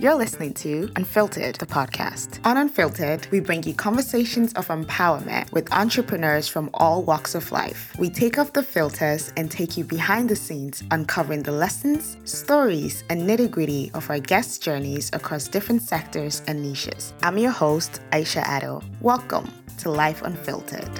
You're listening to Unfiltered, the podcast. On Unfiltered, we bring you conversations of empowerment with entrepreneurs from all walks of life. We take off the filters and take you behind the scenes, uncovering the lessons, stories, and nitty gritty of our guests' journeys across different sectors and niches. I'm your host, Aisha Addo. Welcome to Life Unfiltered.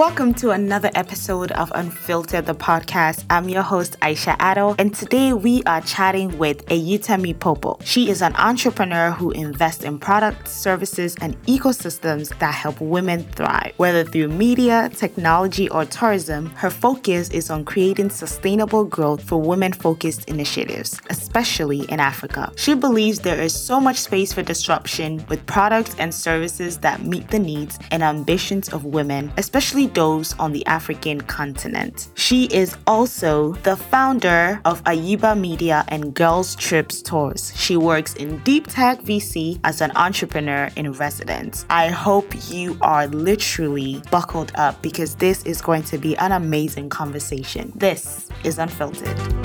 Welcome to another episode of Unfiltered the podcast. I'm your host Aisha Addo, and today we are chatting with Ayutami Popo. She is an entrepreneur who invests in products, services, and ecosystems that help women thrive. Whether through media, technology, or tourism, her focus is on creating sustainable growth for women-focused initiatives, especially in Africa. She believes there is so much space for disruption with products and services that meet the needs and ambitions of women, especially those on the African continent. She is also the founder of Ayiba Media and Girls Trips Tours. She works in Deep Tech VC as an entrepreneur in residence. I hope you are literally buckled up because this is going to be an amazing conversation. This is Unfiltered.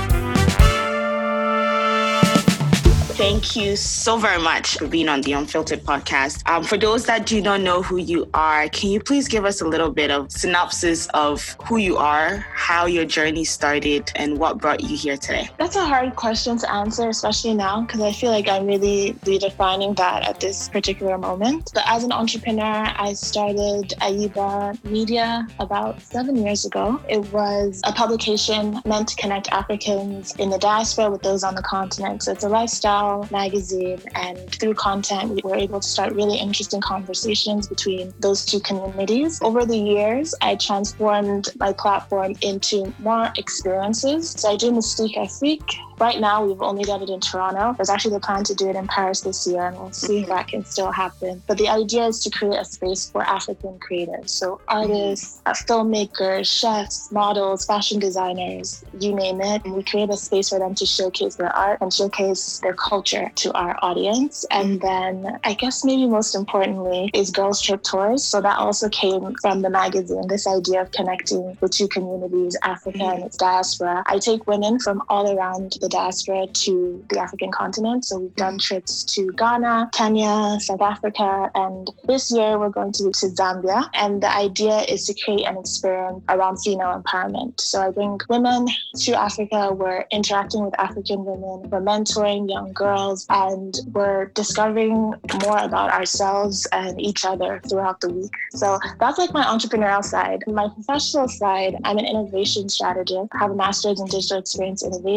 Thank you so very much for being on the Unfiltered podcast. Um, for those that do not know who you are, can you please give us a little bit of synopsis of who you are, how your journey started, and what brought you here today? That's a hard question to answer, especially now, because I feel like I'm really redefining that at this particular moment. But as an entrepreneur, I started Ayiba Media about seven years ago. It was a publication meant to connect Africans in the diaspora with those on the continent. So it's a lifestyle magazine, and through content, we were able to start really interesting conversations between those two communities. Over the years, I transformed my platform into more experiences. So I do Mystique Afrique, Right now, we've only done it in Toronto. There's actually the plan to do it in Paris this year, and we'll see if that can still happen. But the idea is to create a space for African creators. So, artists, filmmakers, chefs, models, fashion designers, you name it. And we create a space for them to showcase their art and showcase their culture to our audience. And mm-hmm. then, I guess maybe most importantly, is Girls Trip Tours. So, that also came from the magazine this idea of connecting the two communities, Africa mm-hmm. and its diaspora. I take women from all around the diaspora to the African continent. So we've done mm-hmm. trips to Ghana, Kenya, South Africa, and this year we're going to be to Zambia. And the idea is to create an experience around female empowerment. So I bring women to Africa. We're interacting with African women, we're mentoring young girls, and we're discovering more about ourselves and each other throughout the week. So that's like my entrepreneurial side. My professional side, I'm an innovation strategist. I have a master's in digital experience innovation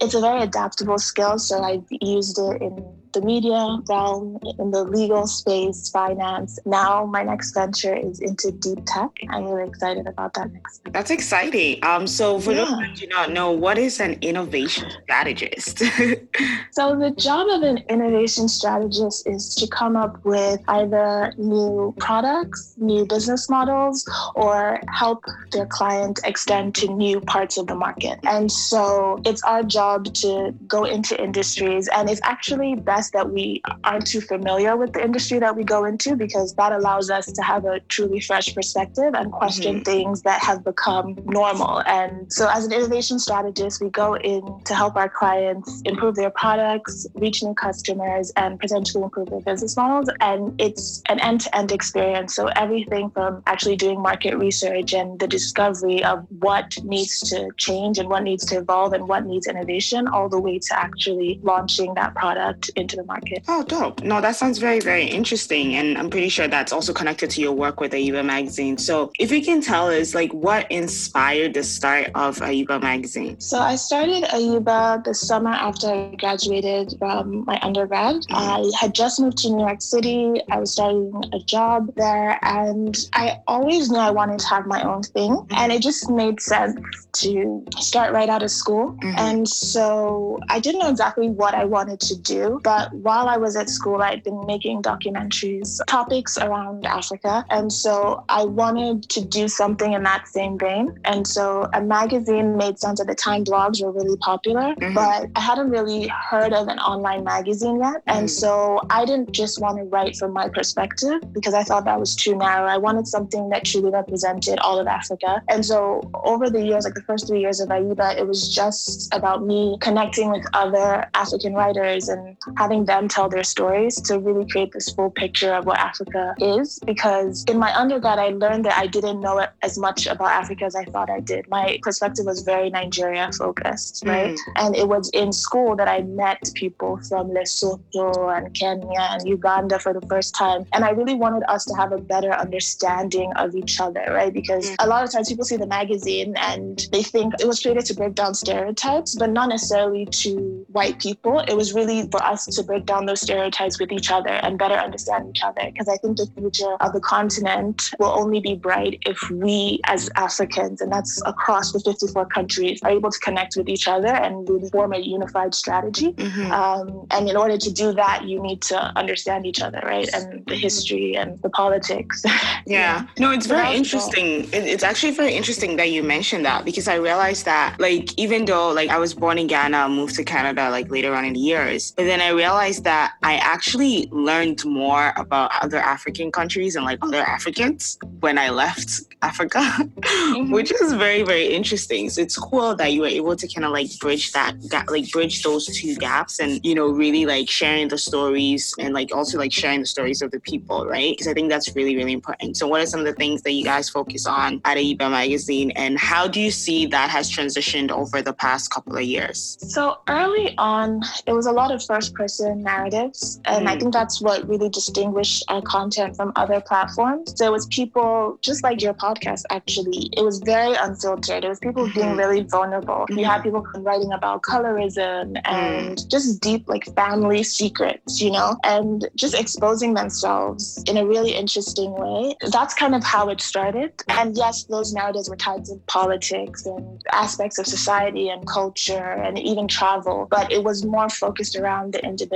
it's a very adaptable skill. So I've used it in the media realm, in the legal space, finance. Now my next venture is into deep tech. I'm really excited about that next. That's exciting. Um, so for yeah. those who do not know, what is an innovation strategist? so the job of an innovation strategist is to come up with either new products, new business models, or help their client extend to new parts of the market. And so it's our job to go into industries, and it's actually best best that we aren't too familiar with the industry that we go into because that allows us to have a truly fresh perspective and question mm-hmm. things that have become normal. And so, as an innovation strategist, we go in to help our clients improve their products, reach new customers, and potentially improve their business models. And it's an end to end experience. So, everything from actually doing market research and the discovery of what needs to change and what needs to evolve and what needs innovation, all the way to actually launching that product in into the market. Oh, dope. No, that sounds very, very interesting. And I'm pretty sure that's also connected to your work with Ayiba Magazine. So if you can tell us, like, what inspired the start of Ayiba Magazine? So I started Ayiba the summer after I graduated from my undergrad. Mm-hmm. I had just moved to New York City. I was starting a job there. And I always knew I wanted to have my own thing. Mm-hmm. And it just made sense to start right out of school. Mm-hmm. And so I didn't know exactly what I wanted to do, but But while I was at school, I'd been making documentaries, topics around Africa. And so I wanted to do something in that same vein. And so a magazine made sense at the time. Blogs were really popular, mm-hmm. but I hadn't really heard of an online magazine yet. And mm-hmm. so I didn't just want to write from my perspective because I thought that was too narrow. I wanted something that truly represented all of Africa. And so over the years, like the first three years of Ayiba, it was just about me connecting with other African writers and having them tell their stories to really create this full picture of what Africa is. Because in my undergrad, I learned that I didn't know as much about Africa as I thought I did. My perspective was very Nigeria focused, right? Mm. And it was in school that I met people from Lesotho and Kenya and Uganda for the first time. And I really wanted us to have a better understanding of each other, right? Because mm. a lot of times people see the magazine and they think it was created to break down stereotypes, but not necessarily to white people. It was really for us to break down those stereotypes with each other and better understand each other. Because I think the future of the continent will only be bright if we as Africans, and that's across the 54 countries, are able to connect with each other and really form a unified strategy. Mm-hmm. Um, and in order to do that, you need to understand each other, right? And the history and the politics. yeah. No, it's very interesting. It's actually very interesting that you mentioned that because I realized that, like, even though like I was born in Ghana, moved to Canada like later on in the years, but then I realized that I actually learned more about other African countries and like other Africans when I left Africa, mm-hmm. which is very very interesting. So it's cool that you were able to kind of like bridge that gap, like bridge those two gaps, and you know really like sharing the stories and like also like sharing the stories of the people, right? Because I think that's really really important. So what are some of the things that you guys focus on at Ayiba Magazine, and how do you see that has transitioned over the past couple of years? So early on, it was a lot of first person narratives, and mm. I think that's what really distinguished our content from other platforms. So it was people just like your podcast actually. It was very unfiltered. It was people mm-hmm. being really vulnerable. Mm-hmm. You had people writing about colorism and mm. just deep like family secrets, you know, and just exposing themselves in a really interesting way. That's kind of how it started. And yes, those narratives were tied to politics and aspects of society and culture and even travel, but it was more focused around the individual.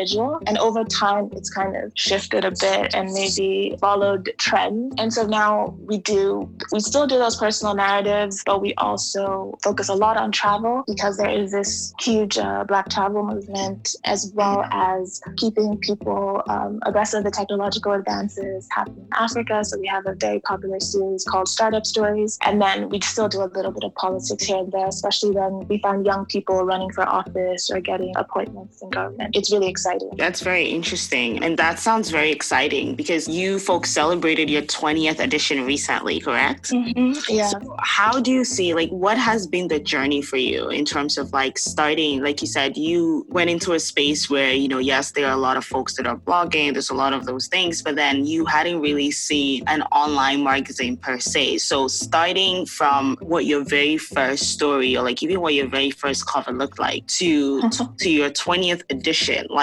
And over time, it's kind of shifted a bit and maybe followed trends. And so now we do we still do those personal narratives, but we also focus a lot on travel because there is this huge uh, Black travel movement, as well as keeping people um, abreast of the technological advances happening in Africa. So we have a very popular series called Startup Stories. And then we still do a little bit of politics here and there, especially when we find young people running for office or getting appointments in government. It's really exciting. That's very interesting. And that sounds very exciting because you folks celebrated your 20th edition recently, correct? Mm-hmm. Yeah. So how do you see, like, what has been the journey for you in terms of like starting? Like you said, you went into a space where, you know, yes, there are a lot of folks that are blogging, there's a lot of those things, but then you hadn't really seen an online magazine per se. So starting from what your very first story or like even what your very first cover looked like to to your 20th edition, like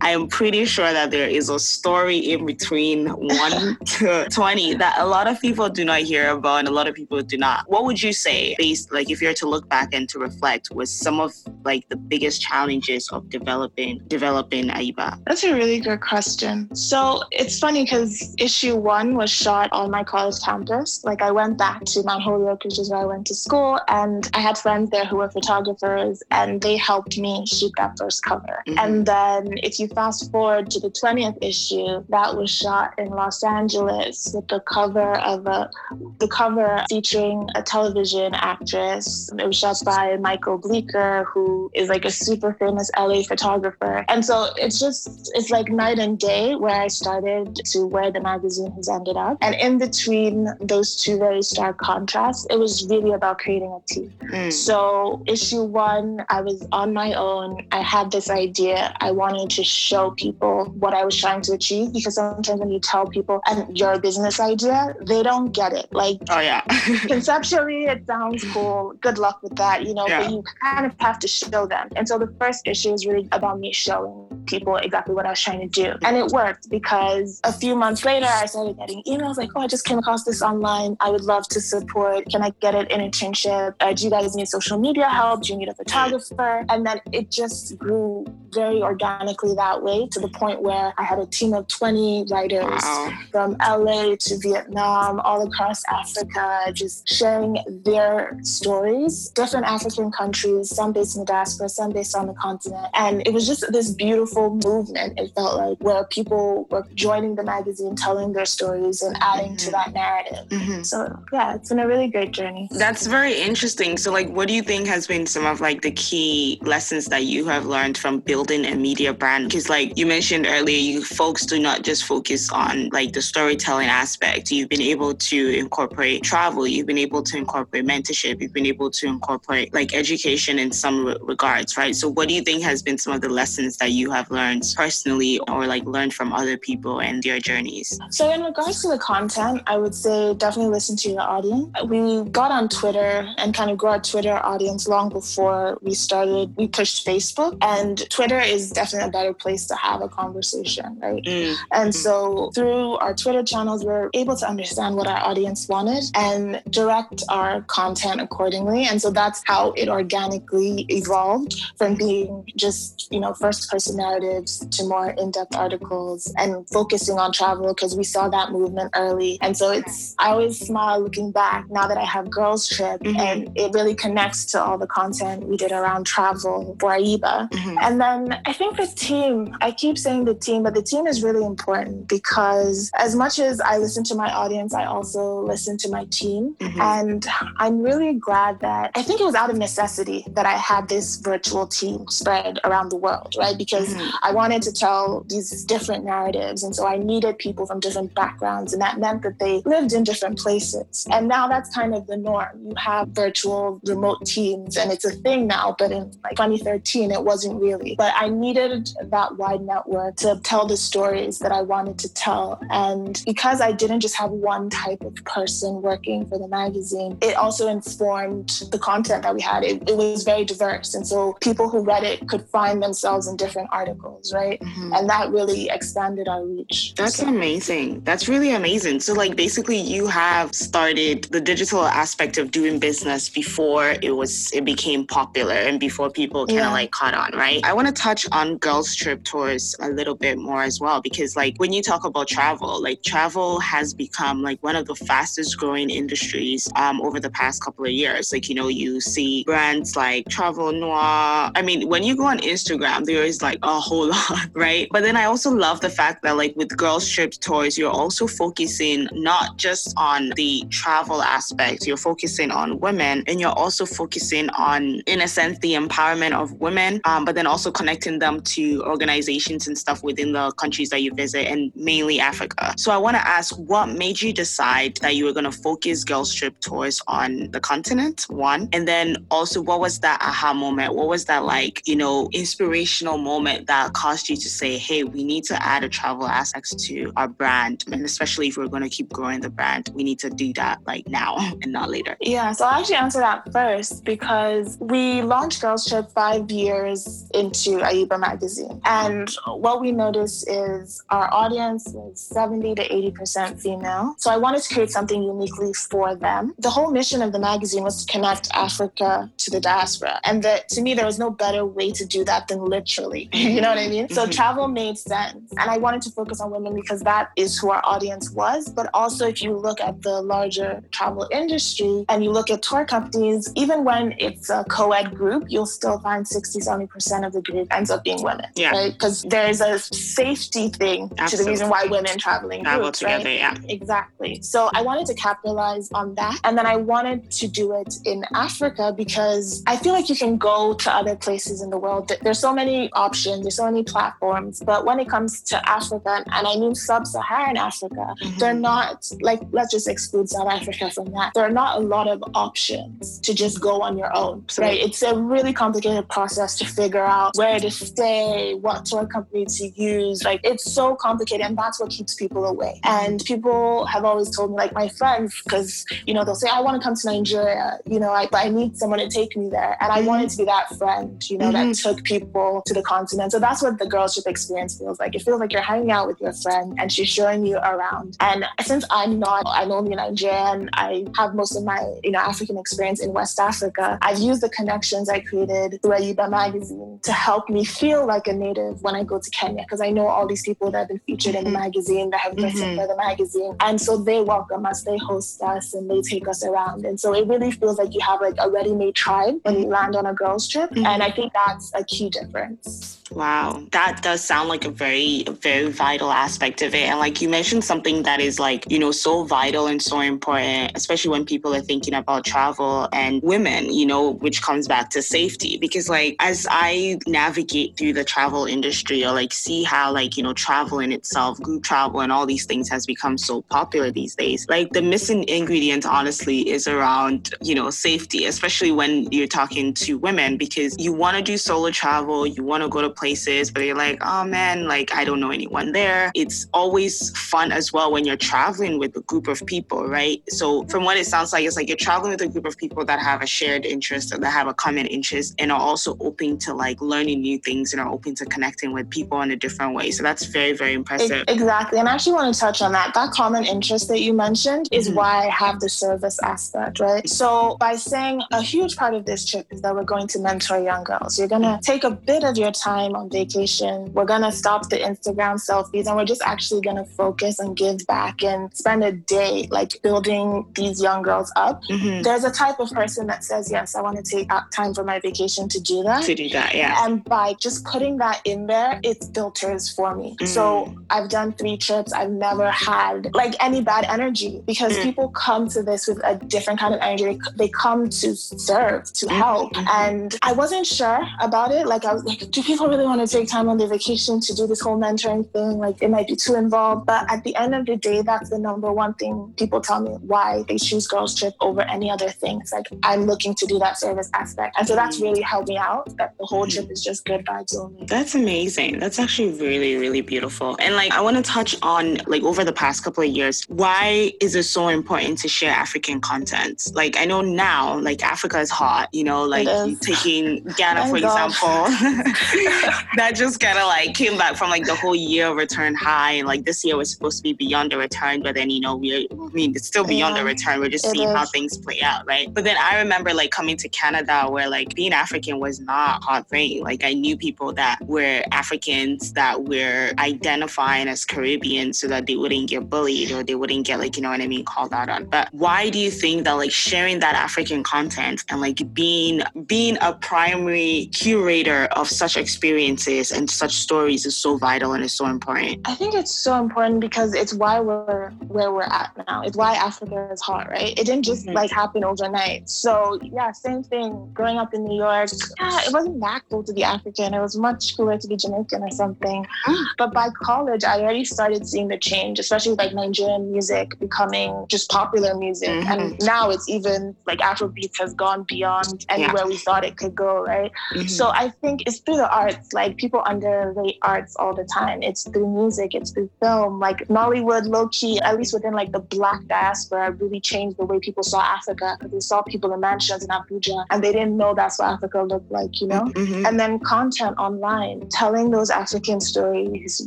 I am pretty sure that there is a story in between one to 20 that a lot of people do not hear about and a lot of people do not. What would you say, based like if you're to look back and to reflect, was some of like the biggest challenges of developing developing Ayiba? That's a really good question. So it's funny because issue one was shot on my college campus. Like I went back to Mount Holyoke, which is where I went to school, and I had friends there who were photographers, and they helped me shoot that first cover. Mm-hmm. And then if you fast forward to the 20th issue, that was shot in Los Angeles with the cover of a the cover featuring a television actress. It was shot by Michael Bleeker, who is like a super famous LA photographer. And so it's just, it's like night and day where I started to where the magazine has ended up. And in between those two very stark contrasts, it was really about creating a team. Mm. So issue one, I was on my own. I had this idea. I wanted to show people what I was trying to achieve because sometimes when you tell people and your business idea, they don't get it. Like, oh yeah, conceptually it sounds cool. Good luck with that, you know. Yeah. But you kind of have to show them. And so the first issue is really about me showing people exactly what I was trying to do, and it worked because a few months later I started getting emails like, "Oh, I just came across this online. I would love to support. Can I get an internship? Uh, do you guys need social media help? Do you need a photographer?" And then it just grew very organically organically that way to the point where I had a team of 20 writers wow. from LA to Vietnam, all across Africa, just sharing their stories, different African countries, some based in the diaspora, some based on the continent. And it was just this beautiful movement, it felt like, where people were joining the magazine, telling their stories and adding mm-hmm. to that narrative. Mm-hmm. So, yeah, it's been a really great journey. That's very interesting. So, like, what do you think has been some of like the key lessons that you have learned from building a media brand? Because, like you mentioned earlier, you folks do not just focus on like the storytelling aspect. You've been able to incorporate travel. You've been able to incorporate mentorship. You've been able to incorporate like education in some re- regards, right? So, what do you think has been some of the lessons that you have learned personally or like learned from other people and their journeys? So, in regards to the content, I would say definitely listen to your audience. We got on Twitter and kind of grew our Twitter audience long before we started. We pushed Facebook, and Twitter is definitely a better place to have a conversation, right? Mm. And mm. so, through our Twitter channels, we're able to understand what our audience wanted and direct our content accordingly. And so, that's how it organically evolved from being just, you know, first person narratives to more in depth articles and focusing on travel because we saw that movement early. And so it's, I always smile looking back now that I have Girls Trip mm-hmm. and it really connects to all the content we did around travel for Ayiba. Mm-hmm. And then I think the team, I keep saying the team, but the team is really important because as much as I listen to my audience, I also listen to my team. Mm-hmm. And I'm really glad that I think it was out of necessity that I had this virtual team spread around the world, right? Because mm-hmm. I wanted to tell these different narratives. And so I needed people from different backgrounds. And that meant that they lived in different places. And now that's kind of the norm. You have virtual remote teams, and it's a thing now. But in like 2013, it wasn't really. But I needed that wide network to tell the stories that I wanted to tell. And because I didn't just have one type of person working for the magazine, it also informed the content that we had. It, it was very diverse. And so people who read it could find themselves in different articles, right? Mm-hmm. And that really expanded our reach. That's so. amazing. That's really amazing. So, like, basically, you have started the digital aspect of doing business before it was, it became popular and before people kind of yeah. like caught on, right? I want to touch on girls' trip tours a little bit more as well, because, like, when you talk about travel, like, travel has become like one of the fastest growing industries um, over the past couple of years. Like, you know, you see brands like Travel Noir. I mean, when you go on Instagram, there is like a whole lot, right? But then I also love the fact that like with Girls Trip Tours, you're also focusing not just on the travel aspect, you're focusing on women and you're also focusing on, in a sense, the empowerment of women, um, but then also connecting them to organizations and stuff within the countries that you visit and mainly Africa. So I want to ask what made you decide that you were going to focus Girls Trip Tours on the continent, one, and then also what was that aha moment? What was that like, you know, inspirational moment that caused you to say, hey, we need to add a travel aspect to our brand. And especially if we're going to keep growing the brand, we need to do that like now and not later. Yeah, so I'll actually answer that first because we launched Girls Trip five years into Ayiba magazine. And what we noticed is our audience is 70 to 80% female. So I wanted to create something uniquely for them. The whole mission of the magazine was to connect Africa to the diaspora. And that to me, there was no better way to do that than literally. you know what I mean? So travel made sense. And I wanted to focus on women because that is who our audience was. But also, if you look at the larger travel industry and you look at tour companies, even when it's a co ed group, you'll still find 60, 70% of the group ends up being women. Yeah. Right? Because there's a safety thing Absolutely. to the reason why women traveling travel groups, together, right? yeah. Exactly. So I wanted to capitalize on that. And then I wanted to do it in Africa because I feel like you can go to other places in the world. There's so many options, there's so many platforms. But when it comes to Africa, and I mean sub Saharan Africa, mm-hmm. they're not like, let's just exclude South Africa from that. There are not a lot of options to just go on your own, right? It's a really complicated process to figure out where to stay, what tour company to use. Like, it's so complicated, and that's what keeps people away. And people have always told me, like my friends, because, you know, they'll say, I want to come to Nigeria, you know, I, but I need someone to take me there. And I mm-hmm. wanted to be that friend, you know, mm-hmm. that took people to the continent. So that's what the girls trip experience feels like. It feels like you're hanging out with your friend and she's showing you around. And since I'm not, I'm only Nigerian, I have most of my, you know, African experience in West Africa. I've used the connections I created through Ayiba magazine to help me feel feel like a native when I go to Kenya because I know all these people that have been featured mm-hmm. in the mm-hmm. magazine that have written mm-hmm. for the magazine. And so they welcome us, they host us, and they take us around. And so it really feels like you have like a ready-made tribe when you land on a girls trip. Mm-hmm. And I think that's a key difference. Wow, that does sound like a very, very vital aspect of it. And like you mentioned, something that is like, you know, so vital and so important, especially when people are thinking about travel and women, you know, which comes back to safety. Because like as I navigate through the travel industry or like see how like, you know, travel in itself, group travel and all these things has become so popular these days, like the missing ingredient, honestly, is around, you know, safety, especially when you're talking to women, because you want to do solo travel, you want to go to places, but you're like, oh man, like I don't know anyone there. It's always fun as well when you're traveling with a group of people, right? So from what it sounds like, it's like you're traveling with a group of people that have a shared interest or that have a common interest and are also open to like learning new things and are open to connecting with people in a different way. So that's very, very impressive. Exactly. And I actually want to touch on that. That common interest that you mentioned is mm-hmm. why I have the service aspect, right? So by saying a huge part of this trip is that we're going to mentor young girls. You're going to take a bit of your time time on vacation. We're going to stop the Instagram selfies and we're just actually going to focus and give back and spend a day like building these young girls up. Mm-hmm. There's a type of person that says, Yes, I want to take time for my vacation to do that. To do that, yeah. And by just putting that in there, it filters for me. Mm-hmm. So I've done three trips. I've never had like any bad energy because mm-hmm. people come to this with a different kind of energy. They, they come to serve, to mm-hmm. help. And I wasn't sure about it. Like, I was like, do people really want to take time on their vacation to do this whole mentoring thing. Like it might be too involved. But at the end of the day, that's the number one thing people tell me why they choose Girls Trip over any other thing. It's like I'm looking to do that service aspect. And so that's really helped me out that the whole trip is just good vibes only. That's amazing. That's actually really, really beautiful. And like I want to touch on like over the past couple of years, why is it so important to share African content? Like I know now, like Africa is hot, you know, like taking Ghana for God. example. that just kind of like came back from like the whole year return high. And like this year was supposed to be beyond the return, but then, you know, we I mean, it's still beyond yeah, the return. We're just seeing is. how things play out, right? But then I remember like coming to Canada where like being African was not hot thing. Like I knew people that were Africans that were identifying as Caribbean so that they wouldn't get bullied or they wouldn't get like, you know what I mean, called out on. But why do you think that like sharing that African content and like being being a primary curator of such experience experiences and such stories is so vital and is so important? I think it's so important because it's why we're where we're at now. It's why Africa is hot, right? It didn't just mm-hmm. like happen overnight. So yeah, same thing. Growing up in New York, yeah, it wasn't that cool to be African. It was much cooler to be Jamaican or something. Ah. But by college, I already started seeing the change, especially like Nigerian music becoming just popular music. Mm-hmm. And now it's even like Afrobeats has gone beyond anywhere yeah. we thought it could go, right? Mm-hmm. So I think it's through the arts like people underrate arts all the time. It's through music, it's through film. Like Nollywood, low key, at least within like the black diaspora, really changed the way people saw Africa because they saw people in mansions in Abuja and they didn't know that's what Africa looked like, you know? Mm-hmm. And then content online, telling those African stories,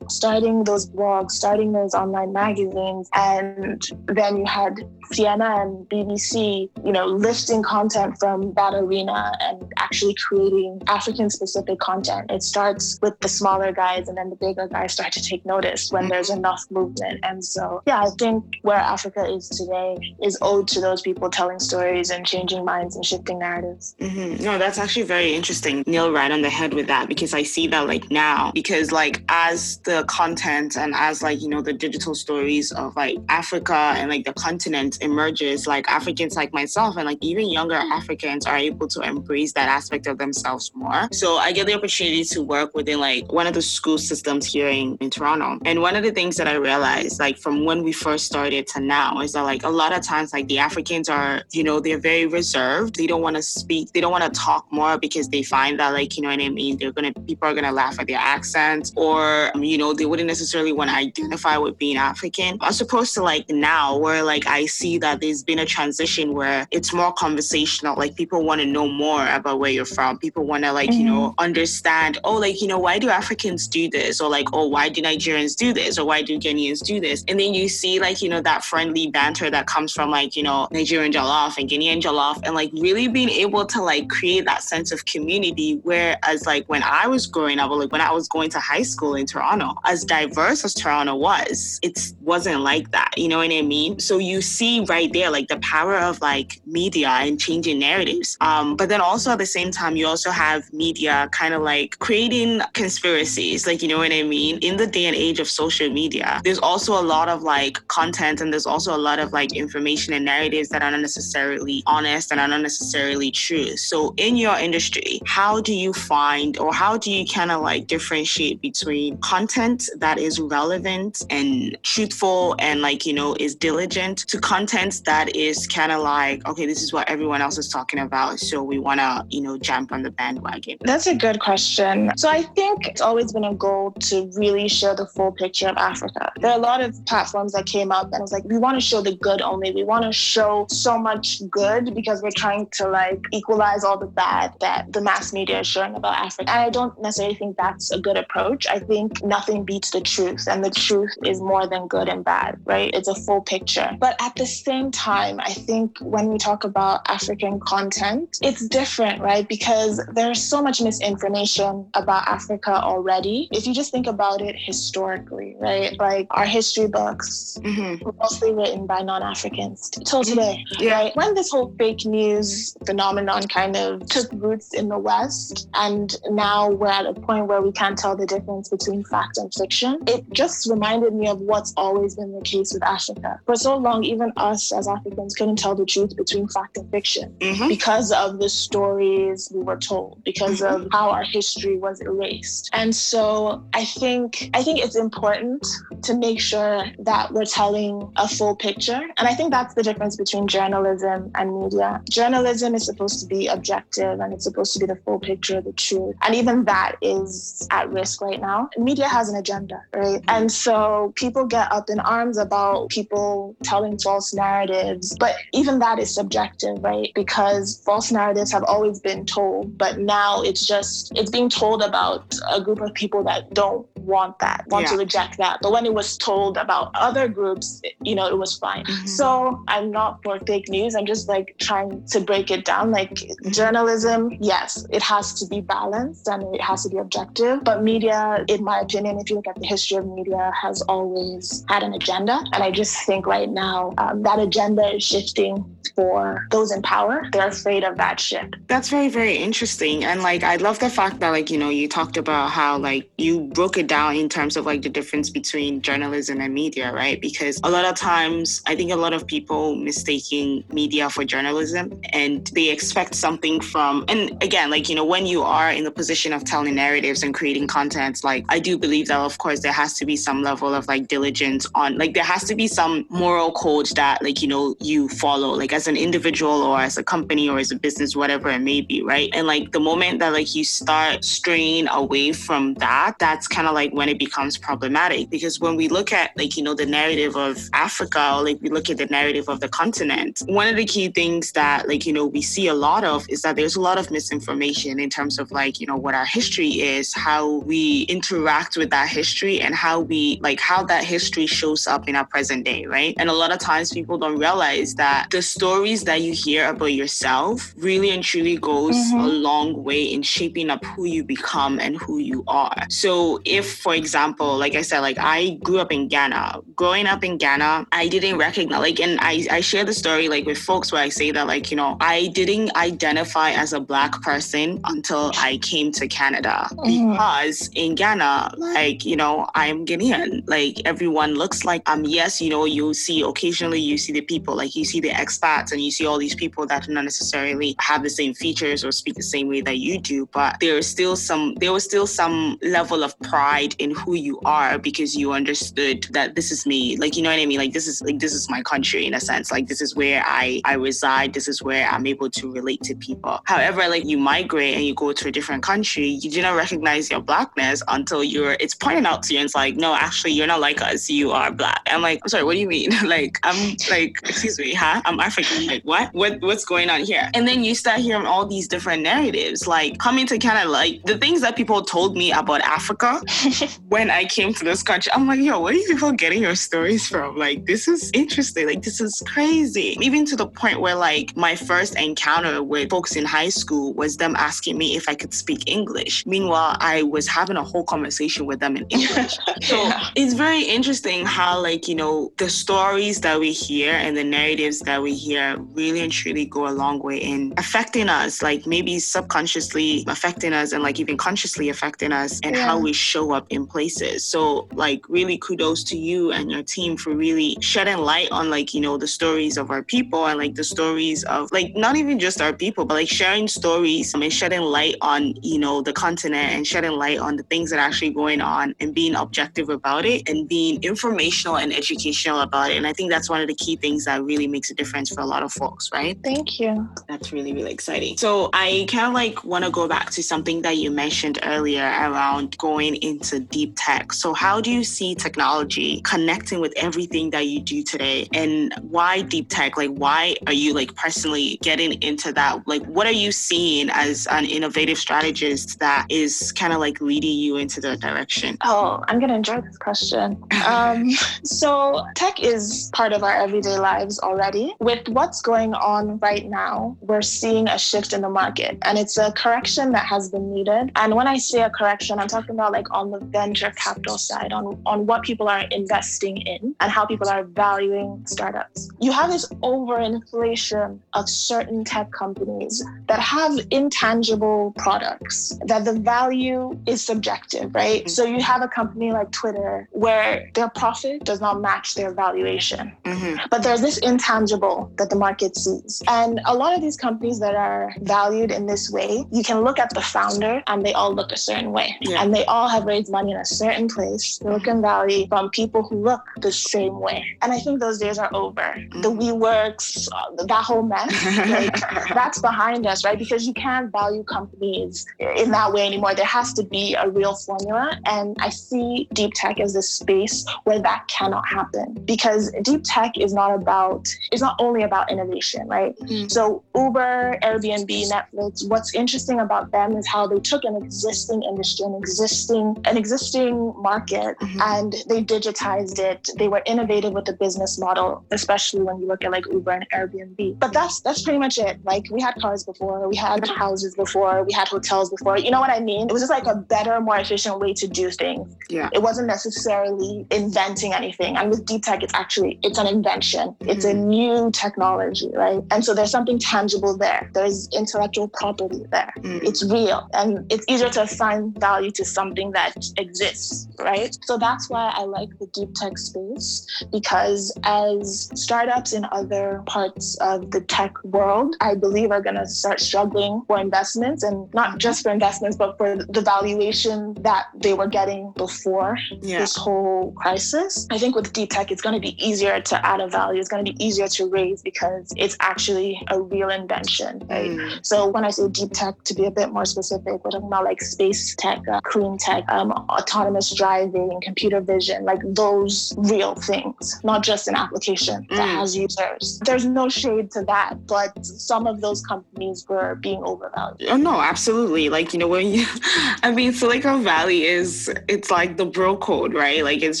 starting those blogs, starting those online magazines. And then you had CNN, and BBC, you know, lifting content from that arena and actually creating African specific content. It's starts with the smaller guys and then the bigger guys start to take notice when there's enough movement. And so, yeah, I think where Africa is today is owed to those people telling stories and changing minds and shifting narratives. Mm-hmm. No, that's actually very interesting. Nail right on the head with that because I see that like now, because like as the content and as like, you know, the digital stories of like Africa and like the continent emerges, like Africans like myself and like even younger Africans are able to embrace that aspect of themselves more. So I get the opportunity to work within like one of the school systems here in, in Toronto. And one of the things that I realized, like from when we first started to now, is that like a lot of times, like the Africans are, you know, they're very reserved. They don't want to speak, they don't want to talk more because they find that, like, you know what I mean? They're gonna, people are gonna laugh at their accents or, you know, they wouldn't necessarily want to identify with being African. As opposed to like now, where like I see that there's been a transition where it's more conversational. Like people want to know more about where you're from. People want to, like, mm-hmm. you know, understand, oh, like, you know, why do Africans do this? Or like, oh, why do Nigerians do this? Or why do Ghanaians do this? And then you see like, you know, that friendly banter that comes from like, you know, Nigerian Jollof and Ghanaian Jollof and like really being able to like create that sense of community. Whereas like when I was growing up, or like when I was going to high school in Toronto, as diverse as Toronto was, it wasn't like that. You know what I mean? So you see right there, like the power of like media and changing narratives. Um, but then also at the same time, you also have media kind of like creating conspiracies, like, you know what I mean? In the day and age of social media, there's also a lot of like content and there's also a lot of like information and narratives that are not necessarily honest and are not necessarily true. So in your industry, how do you find or how do you kind of like differentiate between content that is relevant and truthful and like, you know, is diligent to content that is kind of like, okay, this is what everyone else is talking about. So we want to, you know, jump on the bandwagon? That's a good question. So I think it's always been a goal to really show the full picture of Africa. There are a lot of platforms that came up and it was like, we want to show the good only. We want to show so much good because we're trying to like equalize all the bad that the mass media is showing about Africa. And I don't necessarily think that's a good approach. I think nothing beats the truth, and the truth is more than good and bad, right? It's a full picture. But at the same time, I think when we talk about African content, it's different, right? Because there's so much misinformation about Africa already. If you just think about it historically, right? Like our history books mm-hmm. were mostly written by non-Africans till today. Yeah. Right? When this whole fake news phenomenon kind of took roots in the West, and now we're at a point where we can't tell the difference between fact and fiction, it just reminded me of what's always been the case with Africa. For so long, even us as Africans couldn't tell the truth between fact and fiction mm-hmm. because of the stories we were told, because mm-hmm. of how our history was erased. And so I think I think it's important to make sure that we're telling a full picture. And I think that's the difference between journalism and media. Journalism is supposed to be objective and it's supposed to be the full picture of the truth. And even that is at risk right now. Media has an agenda, right? And so people get up in arms about people telling false narratives, but even that is subjective, right? Because false narratives have always been told, but now it's just it's being told about a group of people that don't want that, want yeah. to reject that. But when it was told about other groups, you know, it was fine. Mm-hmm. So I'm not for fake news. I'm just like trying to break it down. Like mm-hmm. journalism, yes, it has to be balanced and it has to be objective. But media, in my opinion, if you look at the history of media, has always had an agenda. And I just think right now um, that agenda is shifting for those in power. They're afraid of that shift. That's very, very interesting. And like, I love the fact that, like, you know, you talked about how, like, you broke it down in terms of like the difference between journalism and media, right? Because a lot of times, I think a lot of people mistaking media for journalism and they expect something from, and again, like, you know, when you are in the position of telling narratives and creating content, like, I do believe that, of course, there has to be some level of like diligence on, like, there has to be some moral code that, like, you know, you follow, like, as an individual or as a company or as a business, whatever it may be, right? And like the moment that like you start straying away from that, that's kind of like when it becomes problematic. Because when we look at like, you know, the narrative of Africa or like we look at the narrative of the continent, one of the key things that like, you know, we see a lot of is that there's a lot of misinformation in terms of like, you know, what our history is, how we interact with that history and how we like how that history shows up in our present day, right? And a lot of times people don't realize that the stories that you hear about yourself really and truly goes mm-hmm. a long way in shaping up who you become and who you are. So if, for example, like I said, like I grew up in Ghana. Growing up in Ghana, I didn't recognize like and I, I share the story like with folks where I say that like, you know, I didn't identify as a black person until I came to Canada. Mm-hmm. Because in Ghana, like, you know, I'm Ghanaian. Like everyone looks like um yes, you know, you see occasionally you see the people, like you see the expats and you see all these people that not necessarily have the same features or speak the same way that you do, but there is still some there was still some level of pride in who you are because you understood that this is me. Like you know what I mean? Like this is like this is my country in a sense. Like this is where I I reside. This is where I'm able to relate to people. However, like you migrate and you go to a different country, you do not recognize your blackness until you're it's pointed out to you and it's like, no, actually you're not like us. You are black. I'm like, I'm sorry, what do you mean? like I'm like, excuse me, huh? I'm African. Like what? What what's going on here? And then you start hearing all these different narratives. Like coming to Canada, like the things that people told me about Africa when I came to this country, I'm like, yo, where are you people getting your stories from? Like, this is interesting. Like, this is crazy. Even to the point where, like, my first encounter with folks in high school was them asking me if I could speak English. Meanwhile, I was having a whole conversation with them in English. so yeah. it's very interesting how, like, you know, the stories that we hear and the narratives that we hear really and truly go a long way in affecting us, like maybe subconsciously affecting us and like even consciously affecting us and yeah. how we show up in places. So, like, really kudos to you and your team for really shedding light on, like, you know, the stories of our people and like the stories of, like, not even just our people, but like sharing stories I and shedding light on, you know, the continent and shedding light on the things that are actually going on and being objective about it and being informational and educational about it. And I think that's one of the key things that really makes a difference for a lot of folks, right? Thank you. That's really, really exciting. So I kind of like want to go back to something that you mentioned earlier around going into deep tech. So how do you see technology connecting with everything that you do today? And why deep tech? Like why are you like personally getting into that? Like what are you seeing as an innovative strategist that is kind of like leading you into that direction? Oh, I'm gonna enjoy this question. Um, so tech is part of our everyday lives already. With what's going on right now, we're seeing a shift in the market and it's a correction that has been needed. And when I say a correction, I'm talking about like on the venture capital side, on, on what people are investing in and how people are valuing startups. You have this overinflation of certain tech companies that have intangible products, that the value is subjective, right? So you have a company like Twitter where their profit does not match their valuation. Mm-hmm. But there's this intangible that the market sees. And a lot of these companies that are valued in this way, you can look at the founder and they all look a certain way. Yeah. And they all have raised money in a certain place, Silicon Valley, from people who look the same way. And I think those days are over. The mm-hmm. WeWorks, uh, that whole mess, like, that's behind us, right? Because you can't value companies in that way anymore. There has to be a real formula. And I see deep tech as a space where that cannot happen because deep tech is not about, it's not only about innovation, right? Mm. So Uber, Airbnb, Netflix, what's interesting about them is how they took an existing industry, an existing, an existing market, mm-hmm. and they digitized it. They were innovative with the business model, especially when you look at like Uber and Airbnb. But that's that's pretty much it. Like we had cars before, we had houses before, we had hotels before. You know what I mean? It was just like a better, more efficient way to do things. Yeah. It wasn't necessarily inventing anything. And with deep tech, it's actually it's an invention. Mm-hmm. It's a new technology, right? And so there's something tangible there. There's intellectual property there. Mm-hmm. It's real. And it's easier to assign value to something that exists, right? So that's why I like the deep tech space because as startups in other parts of the tech world, I believe are going to start struggling for investments and not just for investments, but for the valuation that they were getting before yeah. this whole crisis. I think with deep tech, it's going to be easier to add a value. It's going to be easier to raise because it's actually a real invention, right? Mm. So when I say deep tech, to be a bit more specific, talking about like space tech, uh, clean tech, um, autonomous driving, computer vision, like those real things, not just an application mm. that has users. There's no shade to that, but some of those companies were being overvalued. Oh no, absolutely. Like you know when you, I mean Silicon Valley is it's like the bro code, right? Like it's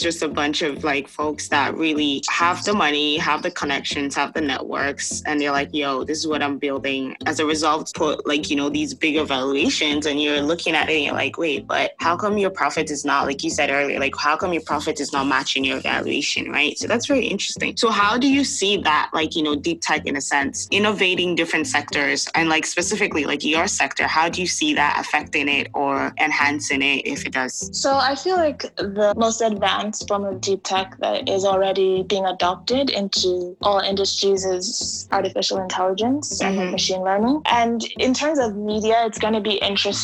just a bunch of like folks that really have the money, have the connections, have the networks, and they're like, yo, this is what I'm building. As a result, put like you know these bigger valuations, and you're looking at it and you're like, wait, but how come your profit is not like you said earlier? Like how come your profit is not matching your valuation, right? So that's very interesting. So how do you see that, like you know, deep tech in a sense, innovating different sectors, and like specifically like your sector, how do you see that affecting it or enhancing it if it does? So I feel like the most advanced form of deep tech that is already being adopted into all industries is artificial intelligence mm-hmm. and machine learning. And in terms of media, it's going to be interesting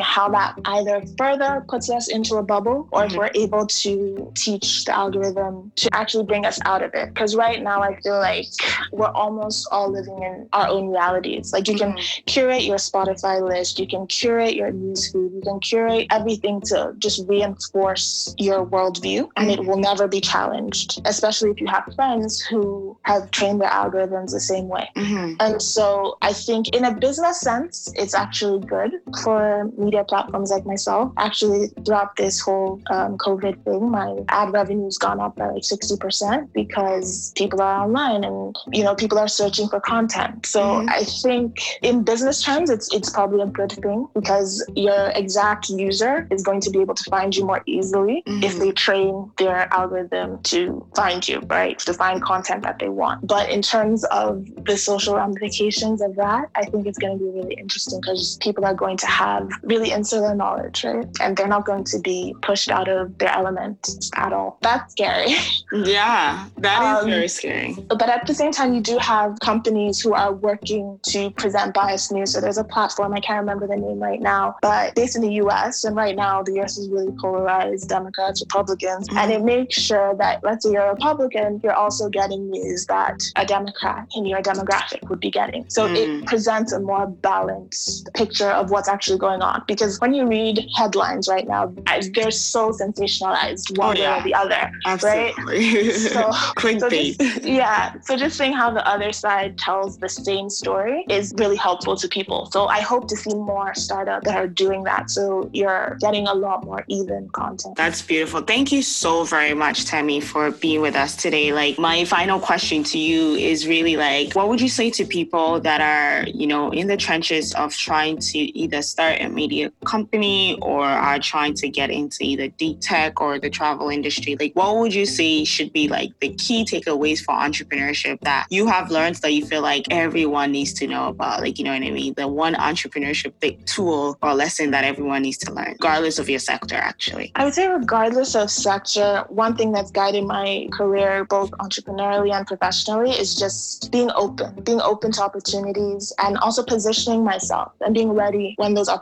how that either further puts us into a bubble or mm-hmm. if we're able to teach the algorithm to actually bring us out of it. Because right now, I feel like we're almost all living in our own realities. Like you can mm-hmm. curate your Spotify list, you can curate your newsfeed, you can curate everything to just reinforce your worldview and it will never be challenged, especially if you have friends who have trained their algorithms the same way. Mm-hmm. And so I think in a business sense, it's actually good for media platforms like myself. Actually, throughout this whole um, COVID thing, my ad revenue's gone up by like 60% because people are online and, you know, people are searching for content. So mm-hmm. I think in business terms, it's, it's probably a good thing because your exact user is going to be able to find you more easily mm-hmm. if they train their algorithm to find you, right? To find content that they want. But in terms of the social ramifications of that, I think it's going to be really interesting because people are going to have really insular knowledge, right? And they're not going to be pushed out of their element at all. That's scary. Yeah, that is um, very scary. But at the same time, you do have companies who are working to present biased news. So there's a platform, I can't remember the name right now, but based in the US. And right now, the US is really polarized Democrats, Republicans. Mm-hmm. And it makes sure that, let's say you're a Republican, you're also getting news that a Democrat in your demographic would be getting. So mm. it presents a more balanced picture of what's actually going on. Because when you read headlines right now, they're so sensationalized one oh, yeah. way or the other. Absolutely. Right? so, so just, yeah. So just seeing how the other side tells the same story is really helpful to people. So I hope to see more startups that are doing that. So you're getting a lot more even content. That's beautiful. Thank you so very much, Temi, for being with us today. Like my final question to you is really like, what would you say to people that are, you know, in the trenches of trying to either start a media company or are trying to get into either deep tech or the travel industry? Like, what would you say should be like the key takeaways for entrepreneurship that you have learned that you feel like everyone needs to know about? Like, you know what I mean? The one entrepreneurship big tool or lesson that everyone needs to learn, regardless of your sector, actually. I would say, regardless of sector, one thing that's guided my career, both entrepreneurially and professionally, is just being open, being open to opportunities and also positioning myself and being ready when those opportunities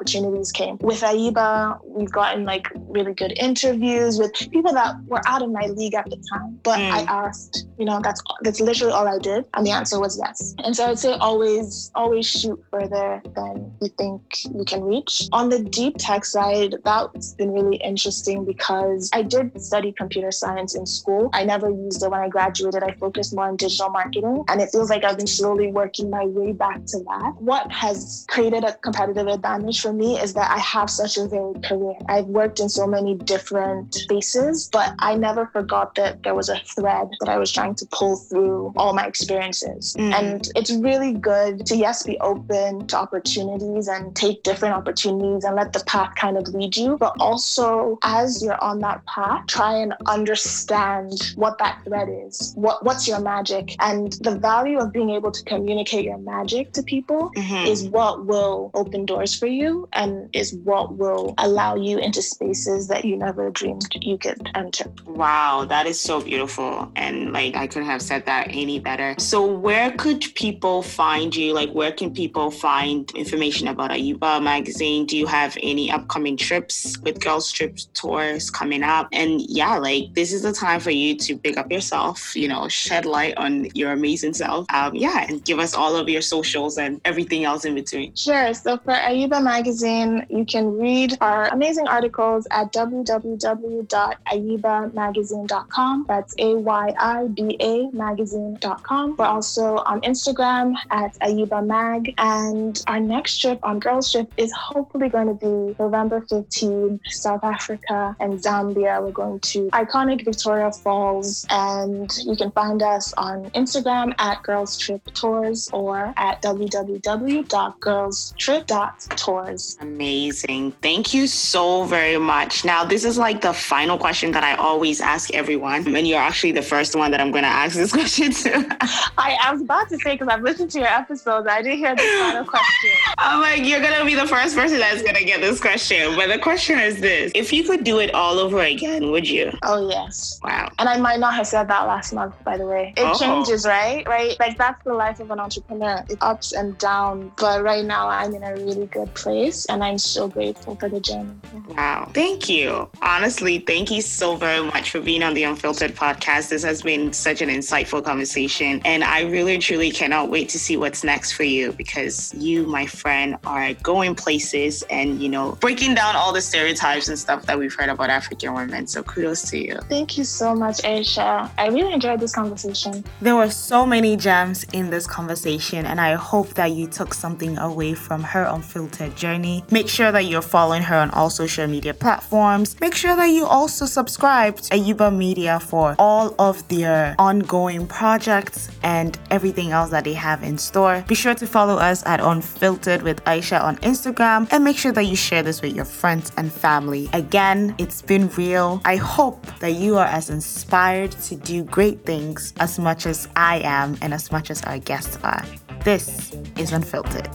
came. With Ayiba, we've gotten like really good interviews with people that were out of my league at the time. But mm. I asked, you know, that's that's literally all I did. And the answer was yes. And so I'd say always, always shoot further than you think you can reach. On the deep tech side, that's been really interesting because I did study computer science in school. I never used it when I graduated. I focused more on digital marketing. And it feels like I've been slowly working my way back to that. What has created a competitive advantage for me is that I have such a varied career. I've worked in so many different spaces, but I never forgot that there was a thread that I was trying to pull through all my experiences. Mm. And it's really good to, yes, be open to opportunities and take different opportunities and let the path kind of lead you. But also, as you're on that path, try and understand what that thread is. What, what's your magic? And the value of being able to communicate your magic to people mm-hmm. is what will open doors for you and is what will allow you into spaces that you never dreamed you could enter. Wow, that is so beautiful. And like, I couldn't have said that any better. So, where could people find you? Like, where can people find information about Ayiba magazine? Do you have any upcoming trips with Girls Trip tours coming up? And yeah, like, this is the time for you to pick up yourself, you know, shed light on your amazing self. Um, yeah, and give us all of your socials and everything else in between. Sure. So, for Ayiba magazine, you can read our amazing articles at www.ayibamagazine.com. That's A Y I B A magazine.com. We're also on Instagram at Ayiba Mag. And our next trip on Girls Trip is hopefully going to be November 15th, South Africa and Zambia. We're going to iconic Victoria Falls. And you can find us on Instagram at Girls Trip Tours or at www.girlstrip.tours. Amazing. Thank you so very much. Now, this is like the final question that I always ask everyone. And you're actually the first one that I'm going to ask this question to. I, I was about to say, because I've listened to your episodes, I didn't hear the final question. I'm like, you're going to be the first person that's going to get this question. But the question is this If you could do it all over again, would you? Oh, yes. Wow. And I might not have said that last month, by the way. It oh. changes, right? Right? Like, that's the life of an entrepreneur. It's ups and downs. But right now, I'm in a really good place. And I'm so grateful for the journey. Wow. Thank you. Honestly, thank you so very much for being on the Unfiltered podcast. This has been such an insightful conversation. And I really, truly cannot wait to see what's next for you because you, my friend, are going places and, you know, breaking down all the stereotypes and stuff that we've heard about African women. So kudos to you. Thank you so much, Aisha. I really enjoyed this conversation. There were so many gems in this conversation, and I hope that you took something away from her unfiltered journey. Make sure that you're following her on all social media platforms. Make sure that you also subscribe to Ayiba Media for all of their ongoing projects and everything else that they have in store. Be sure to follow us at Unfiltered with Aisha on Instagram and make sure that you share this with your friends and family. Again, it's been real. I hope that you are as inspired to do great things as much as I am and as much as our guests are. This is Unfiltered.